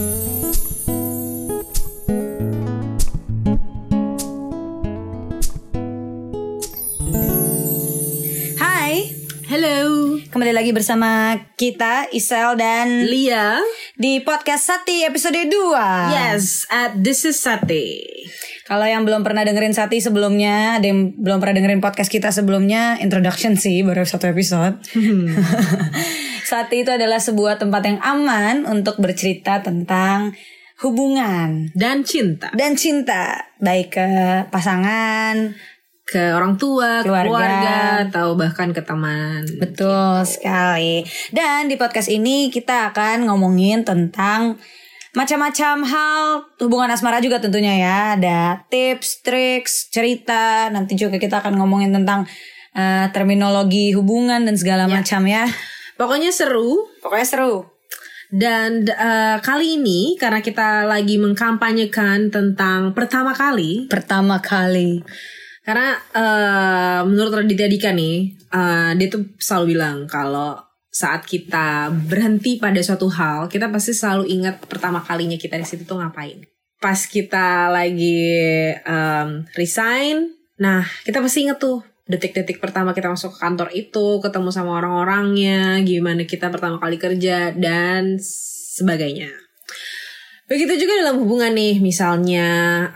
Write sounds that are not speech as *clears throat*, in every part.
Hai, Hello, kembali lagi bersama kita Isel dan Lia. di podcast Sati episode 2. Yes, at This is Sate. Kalau yang belum pernah dengerin Sati sebelumnya, ada yang belum pernah dengerin podcast kita sebelumnya, introduction sih baru satu episode. *laughs* Sati itu adalah sebuah tempat yang aman untuk bercerita tentang hubungan Dan cinta dan cinta, baik ke pasangan, ke orang tua, Keluarga. keluarga, atau bahkan ke teman. Betul sekali. Dan di podcast ini kita akan ngomongin tentang macam-macam hal hubungan asmara juga tentunya ya. Ada tips, triks, cerita. Nanti juga kita akan ngomongin tentang eh, terminologi hubungan dan segala macam ya. Pokoknya seru. Pokoknya seru. Dan eh, kali ini karena kita lagi mengkampanyekan tentang pertama kali, Pertama kali. karena eh, menurut Raditya Dika nih, eh, dia tuh selalu bilang kalau saat kita berhenti pada suatu hal, kita pasti selalu ingat pertama kalinya kita di situ tuh ngapain. Pas kita lagi em, resign, nah kita pasti inget tuh detik-detik pertama kita masuk ke kantor itu, ketemu sama orang-orangnya, gimana kita pertama kali kerja dan sebagainya. Begitu juga dalam hubungan nih, misalnya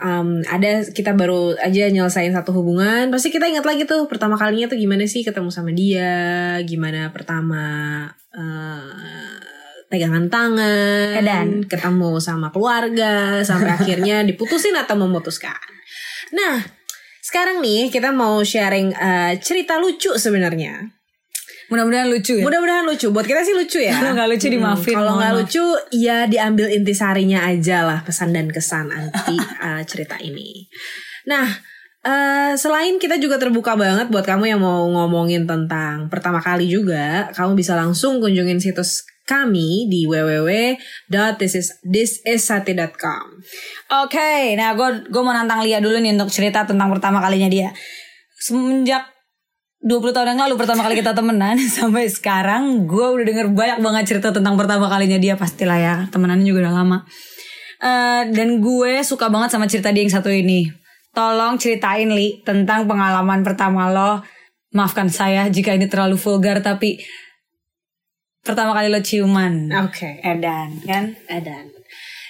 em, ada kita baru aja nyelesain satu hubungan, pasti kita ingat lagi tuh pertama kalinya tuh gimana sih ketemu sama dia, gimana pertama eh, pegangan tangan, Edan. ketemu sama keluarga, sampai *laughs* akhirnya diputusin atau memutuskan. Nah, sekarang nih kita mau sharing eh, cerita lucu sebenarnya. Mudah-mudahan lucu ya. Mudah-mudahan lucu. Buat kita sih lucu ya. Kalau *laughs* nggak lucu dimaafin, Kalau nggak lucu, ya diambil intisarinya aja lah pesan dan kesan anti *laughs* uh, cerita ini. Nah, eh, selain kita juga terbuka banget buat kamu yang mau ngomongin tentang pertama kali juga, kamu bisa langsung kunjungin situs kami di www.thisisthisissati.com. Oke, nah gue gue mau nantang Lia dulu nih untuk cerita tentang pertama kalinya dia. Semenjak 20 tahun yang lalu pertama kali kita temenan *laughs* sampai sekarang gue udah denger banyak banget cerita tentang pertama kalinya dia pastilah ya temenannya juga udah lama. Eh, dan gue suka banget sama cerita dia yang satu ini. Tolong ceritain Li tentang pengalaman pertama lo. Maafkan saya jika ini terlalu vulgar tapi pertama kali lo ciuman. Oke. Edan kan? Edan.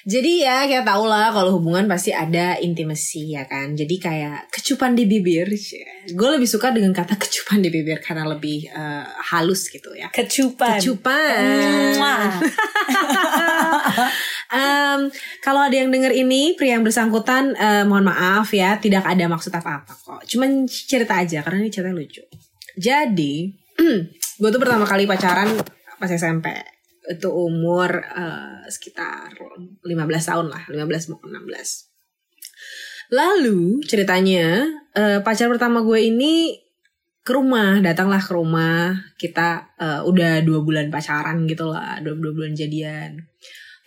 Jadi ya kita tahu lah kalau hubungan pasti ada intimacy ya kan. Jadi kayak kecupan di bibir. Gue lebih suka dengan kata kecupan di bibir karena lebih eh, halus gitu ya. Kecupan. Kecupan. *laughs* Em, kalau ada yang denger ini pria yang bersangkutan eh, mohon maaf ya tidak ada maksud apa-apa kok. Cuman cerita aja karena ini cerita lucu. Jadi *clears throat* gue tuh pertama kali pacaran pas SMP itu umur eh, sekitar 15 tahun lah 15 mau ke 16 lalu ceritanya eh, pacar pertama gue ini ke rumah datanglah ke rumah. Kita eh, udah dua bulan pacaran gitu lah dua, dua bulan jadian.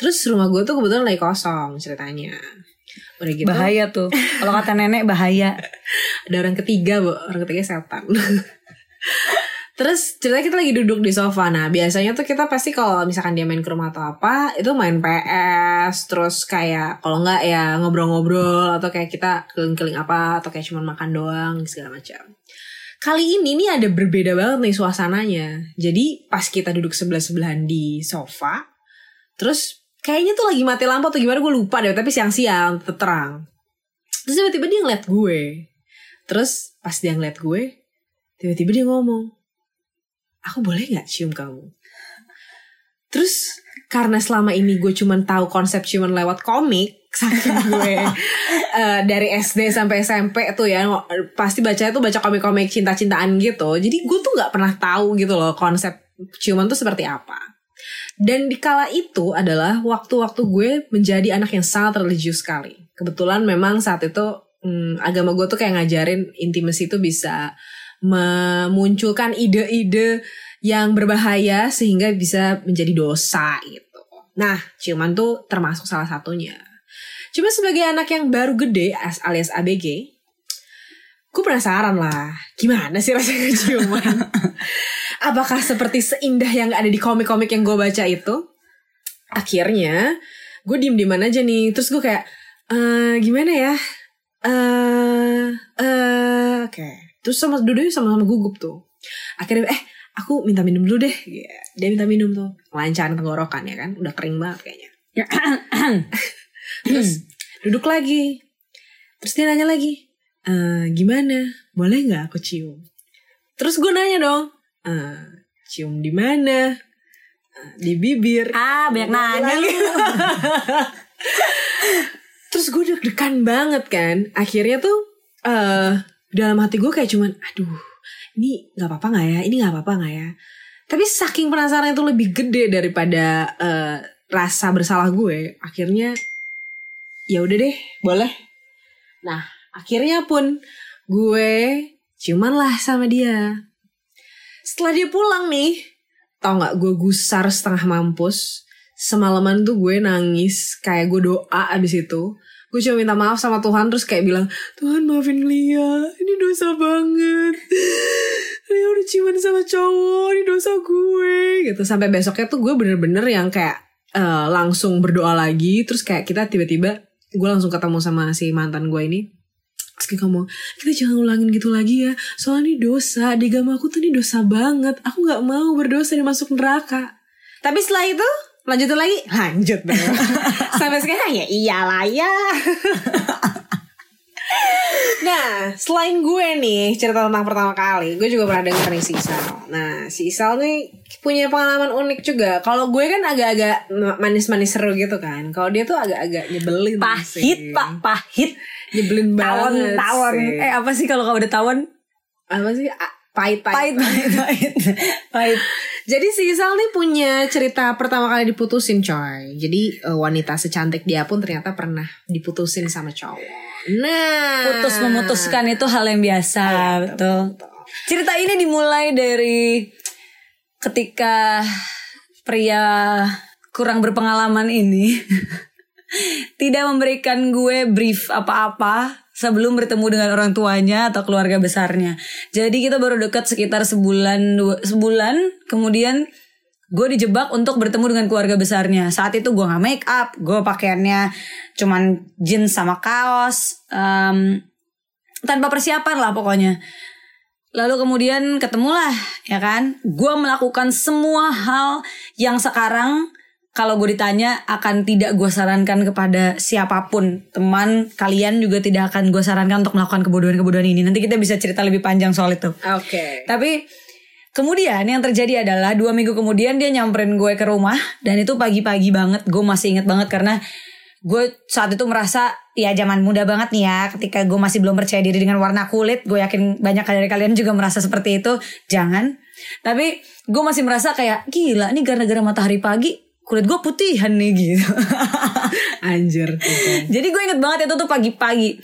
Terus rumah gue tuh kebetulan lagi kosong ceritanya. Udah gitu. Bahaya tuh. Kalau kata nenek bahaya. *laughs* ada orang ketiga bu. Orang ketiga setan *laughs* terus ceritanya kita lagi duduk di sofa. Nah biasanya tuh kita pasti kalau misalkan dia main ke rumah atau apa itu main PS terus kayak kalau nggak ya ngobrol-ngobrol atau kayak kita keliling-keliling apa atau kayak cuma makan doang segala macam. Kali ini nih ada berbeda banget nih suasananya. Jadi pas kita duduk sebelah sebelahan di sofa terus kayaknya tuh lagi mati lampu atau gimana gue lupa deh tapi siang-siang terang. Terus tiba-tiba dia ngeliat gue. Terus pas dia ngeliat gue, tiba-tiba dia ngomong, aku boleh nggak cium kamu? Terus karena selama ini gue cuman tahu konsep ciuman lewat komik, saking gue *laughs* eh, dari SD sampai SMP tuh ya pasti baca tuh baca komik-komik cinta-cintaan gitu. Jadi gue tuh nggak pernah tahu gitu loh konsep ciuman tuh seperti apa. Dan di kala itu adalah waktu-waktu gue menjadi anak yang sangat religius sekali. Kebetulan memang saat itu hmm, agama gue tuh kayak ngajarin intimacy itu bisa memunculkan ide-ide yang berbahaya sehingga bisa menjadi dosa gitu. Nah, ciuman tuh termasuk salah satunya. Cuma sebagai anak yang baru gede as- alias ABG, gue penasaran lah, gimana sih rasanya *laughs* ciuman? Apakah seperti seindah yang ada di komik-komik yang gue baca itu? Akhirnya, gue diem dieman aja nih terus gue kayak eh gimana ya eh eh oke terus sama duduknya sama-sama gugup tuh. Akhirnya eh aku minta minum dulu deh. Dia minta minum tuh. Lancaran tenggorokan ya kan. Udah kering banget kayaknya. *clears throat* Terus duduk lagi. Terus dia nanya lagi "Eh, gimana? Boleh nggak aku cium? Terus gue nanya dong "Eh, cium di mana? "Eh, di bibir. Ah banyak nanya lu. *laughs* terus gue deg-degan banget kan. Akhirnya tuh eh dalam hati gue kayak cuman aduh ini nggak apa-apa nggak ya? Ini nggak apa-apa nggak ya? Tapi saking penasaran itu lebih gede daripada eh, rasa bersalah gue akhirnya ya udah deh boleh. Nah akhirnya pun gue cuman lah sama dia. Setelah dia pulang nih tau nggak gue gusar setengah mampus semalaman tuh gue nangis kayak gue doa abis itu gue cuma minta maaf sama Tuhan terus kayak bilang Tuhan maafin Lia ini dosa banget. Lia udah ciuman sama cowok ini dosa gue. Gitu. Sampai besoknya tuh gue bener-bener yang kayak eh, langsung berdoa lagi terus kayak kita tiba-tiba gue langsung ketemu sama si mantan gue ini. Terus kayak ngomong Kita jangan ulangin gitu lagi ya Soalnya ini dosa Di agama aku tuh ini dosa banget. Aku gak mau berdosa dan masuk neraka. Tapi setelah itu Lanjutin lagi? Lanjut dong. *laughs* Sampai sekarang ya iyalah ya. *laughs* Nah selain gue nih Cerita tentang pertama kali Gue juga pernah denger nih si Isal Nah si Isal nih Punya pengalaman unik juga. Kalau gue kan agak-agak Manis-manis seru gitu kan. Kalau dia tuh agak-agak nyebelin pahit sih. pak. Pahit. Nyebelin tawon banget tawon sih. eh apa sih kalau kamu udah tawon? Apa sih? Pahit, pahit pahit pahit. Pahit *laughs* jadi si Isal nih punya cerita pertama kali diputusin coy. Jadi eh, wanita secantik dia pun ternyata pernah diputusin sama cowok. Nah. Putus memutuskan itu hal yang biasa Iya, betul cerita ini dimulai dari ketika pria kurang berpengalaman ini *laughs* tidak memberikan gue brief apa-apa sebelum bertemu dengan orang tuanya atau keluarga besarnya. Jadi kita baru dekat sekitar sebulan dua, sebulan, kemudian gue dijebak untuk bertemu dengan keluarga besarnya. Saat itu gue nggak make up, gue pakaiannya cuman jeans sama kaos, em, tanpa persiapan lah pokoknya. Lalu kemudian ketemulah, ya kan? Gue melakukan semua hal yang sekarang kalau gue ditanya akan tidak gue sarankan kepada siapa pun teman kalian juga tidak akan gue sarankan untuk melakukan kebodohan-kebodohan ini. Nanti kita bisa cerita lebih panjang soal itu. oke Tapi kemudian yang terjadi adalah dua minggu kemudian dia nyamperin gue ke rumah dan itu pagi-pagi banget. Gue masih inget banget karena gue saat itu merasa ya zaman muda banget nih ya ketika gue masih belum percaya diri dengan warna kulit gue yakin banyak dari kalian juga merasa seperti itu jangan tapi gue masih merasa kayak gila nih gara-gara matahari pagi kulit gue putihan nih gitu. *laughs* Anjir jadi gue inget banget itu tuh pagi-pagi.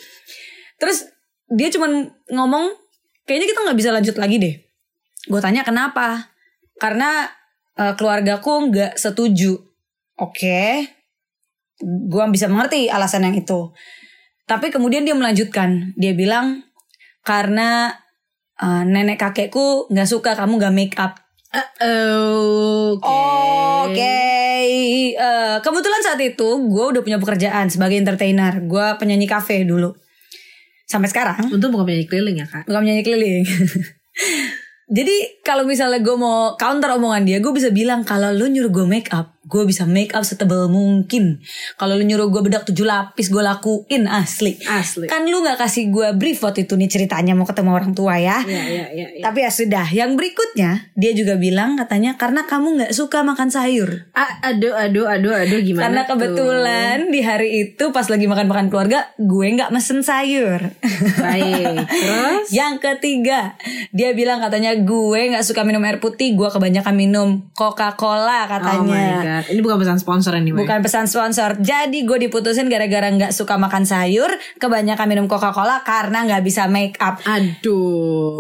Terus dia cuman ngomong kayaknya kita nggak bisa lanjut lagi deh. Gue tanya kenapa? Karena eh, keluargaku nggak setuju. Oke. Gue bisa mengerti alasan yang itu. Tapi kemudian dia melanjutkan. Dia bilang karena eh, nenek kakekku nggak suka kamu nggak make up. Oke Eh, kebetulan saat itu gue udah punya pekerjaan sebagai entertainer. Gue penyanyi kafe dulu. Sampai sekarang, untung bukan penyanyi keliling ya kak bukan penyanyi keliling. *laughs* Jadi kalau misalnya gue mau counter omongan dia, gue bisa bilang kalau lu nyuruh gue make up, gue bisa make up setebal mungkin. Kalau lu nyuruh gue bedak tujuh lapis, gue lakuin asli. asli Kan lu nggak kasih gue brief waktu itu nih ceritanya mau ketemu orang tua ya. ya ya ya, ya. Tapi ya sudah, yang berikutnya dia juga bilang katanya karena kamu nggak suka makan sayur. A- aduh aduh aduh aduh gimana Karena tuh? kebetulan di hari itu pas lagi makan-makan keluarga, gue nggak mesen sayur. baik *laughs* terus Yang ketiga, dia bilang katanya gue nggak suka minum air putih, gue kebanyakan minum Coca-Cola oh my katanya. God ini bukan pesan sponsor anyway. Bukan pesan sponsor. Jadi gue diputusin gara-gara nggak suka makan sayur, kebanyakan minum Coca-Cola karena nggak bisa make up. aduh.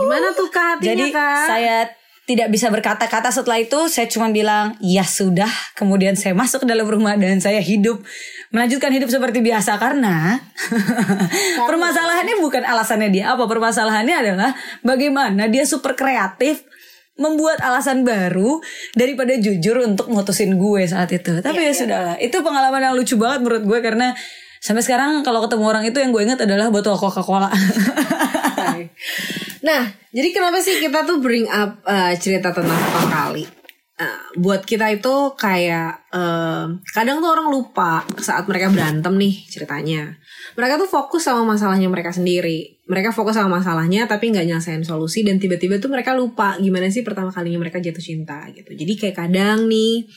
Gimana tuh kak hatinya Jadi kak? saya tidak bisa berkata-kata setelah itu. Saya cuma bilang ya sudah. Kemudian saya masuk ke dalam rumah dan saya hidup melanjutkan hidup seperti biasa karena *laughs* permasalahannya bukan alasannya dia. Apa permasalahannya adalah bagaimana dia super kreatif membuat alasan baru daripada jujur untuk mutusin gue saat itu. Tapi ya sudahlah, itu pengalaman yang lucu banget menurut gue karena sampai sekarang kalau ketemu orang itu yang gue ingat adalah botol Coca-Cola. Nah, jadi kenapa sih kita tuh bring up uh, cerita tentang pertama kali? Uh, buat kita itu kayak uh, kadang tuh orang lupa saat mereka berantem nih ceritanya. Mereka tuh fokus sama masalahnya mereka sendiri. Mereka fokus sama masalahnya tapi nggak nyelesain solusi dan tiba-tiba tuh mereka lupa gimana sih pertama kalinya mereka jatuh cinta gitu. Jadi kayak kadang nih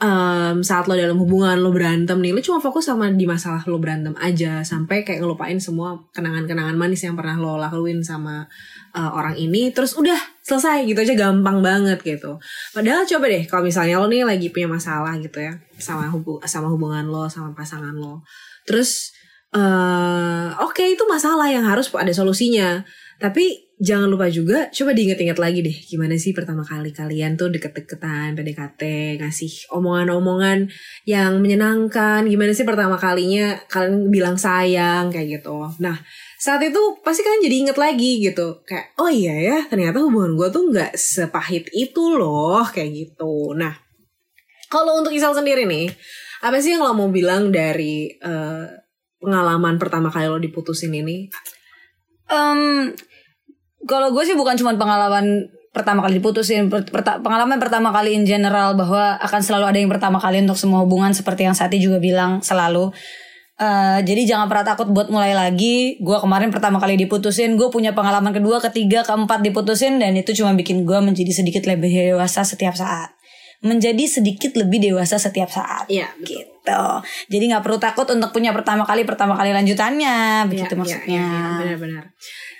um, saat lo dalam hubungan lo berantem nih lo cuma fokus sama di masalah lo berantem aja sampai kayak ngelupain semua kenangan-kenangan manis yang pernah lo lakuin sama uh, orang ini terus udah selesai gitu aja gampang banget gitu padahal coba deh kalau misalnya lo nih lagi punya masalah gitu ya sama hubung sama hubungan lo sama pasangan lo terus uh, oke okay, itu masalah yang harus ada solusinya. Tapi jangan lupa juga coba diinget-inget lagi deh gimana sih pertama kali kalian tuh deket-deketan PDKT ngasih omongan-omongan yang menyenangkan. Gimana sih pertama kalinya kalian bilang sayang kayak gitu. Nah saat itu pasti kalian jadi inget lagi gitu. Kayak oh iya ya ternyata hubungan gue tuh nggak sepahit itu loh kayak gitu. Nah kalau untuk Isal sendiri nih apa sih yang lo mau bilang dari uh, pengalaman pertama kali lo diputusin ini um, kalau gue sih bukan cuma pengalaman pertama kali diputusin pengalaman pertama kali in general bahwa akan selalu ada yang pertama kali untuk semua hubungan seperti yang Sati juga bilang selalu Uh, jadi jangan pernah takut buat mulai lagi. Gue kemarin pertama kali diputusin, gue punya pengalaman kedua, ketiga, keempat diputusin dan itu cuma bikin gue menjadi sedikit lebih dewasa setiap saat. Menjadi sedikit lebih dewasa setiap saat. Iya, gitu. Jadi nggak perlu takut untuk punya pertama kali, pertama kali lanjutannya, begitu ya, maksudnya. Ya, ya, benar-benar.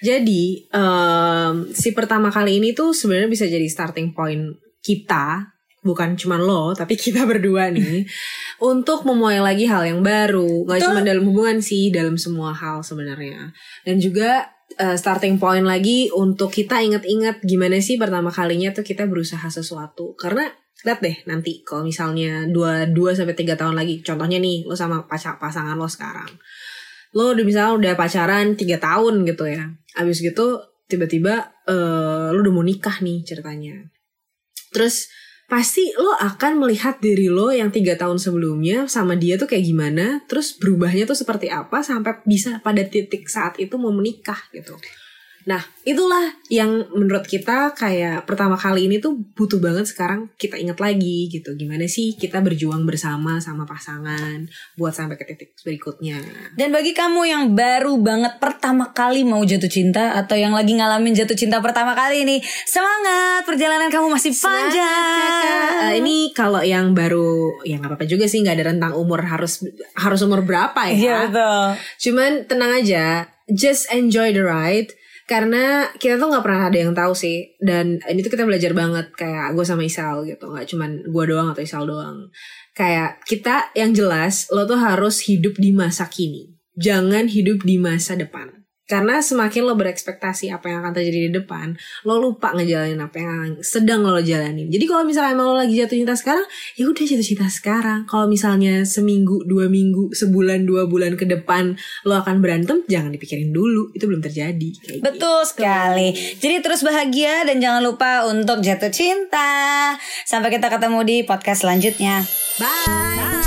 Jadi um, si pertama kali ini tuh sebenarnya bisa jadi starting point kita bukan cuma lo tapi kita berdua nih *laughs* untuk memulai lagi hal yang baru. Nggak cuma dalam hubungan sih dalam semua hal sebenarnya. Dan juga uh, starting point lagi untuk kita inget-inget gimana sih pertama kalinya tuh kita berusaha sesuatu. Karena lihat deh nanti kalau misalnya dua dua sampai tiga tahun lagi. Contohnya nih lo sama pacar pasangan lo sekarang. Lo udah misalnya udah pacaran tiga tahun gitu ya. Abis gitu tiba-tiba uh, lo udah mau nikah nih ceritanya. Terus pasti lo akan melihat diri lo yang tiga tahun sebelumnya sama dia tuh kayak gimana terus berubahnya tuh seperti apa sampai bisa pada titik saat itu mau menikah gitu Nah, itulah yang menurut kita kayak pertama kali ini tuh butuh banget sekarang kita ingat lagi gitu. Gimana sih kita berjuang bersama sama pasangan buat sampai ke titik berikutnya. Dan bagi kamu yang baru banget pertama kali mau jatuh cinta atau yang lagi ngalamin jatuh cinta pertama kali ini, semangat perjalanan kamu masih panjang. Uh, ini kalau yang baru ya nggak apa-apa juga sih nggak ada rentang umur harus harus umur berapa ya. Iya betul. Cuman tenang aja, just enjoy the ride karena kita tuh nggak pernah ada yang tahu sih. Dan ini tuh kita belajar banget. Kayak gue sama Isal gitu. Nggak cuman gue doang atau Isal doang. Kayak kita yang jelas lo tuh harus hidup di masa kini. Jangan hidup di masa depan karena semakin lo berekspektasi apa yang akan terjadi di depan, lo lupa ngejalanin apa yang sedang lo jalanin. Jadi kalau misalnya emang lo lagi jatuh cinta sekarang, ya udah jatuh cinta sekarang. Kalau misalnya seminggu, dua minggu, sebulan, dua bulan ke depan lo akan berantem, jangan dipikirin dulu. Itu belum terjadi. Kayak Betul gitu. sekali. Jadi terus bahagia dan jangan lupa untuk jatuh cinta. Sampai kita ketemu di podcast selanjutnya. Bye. Bye.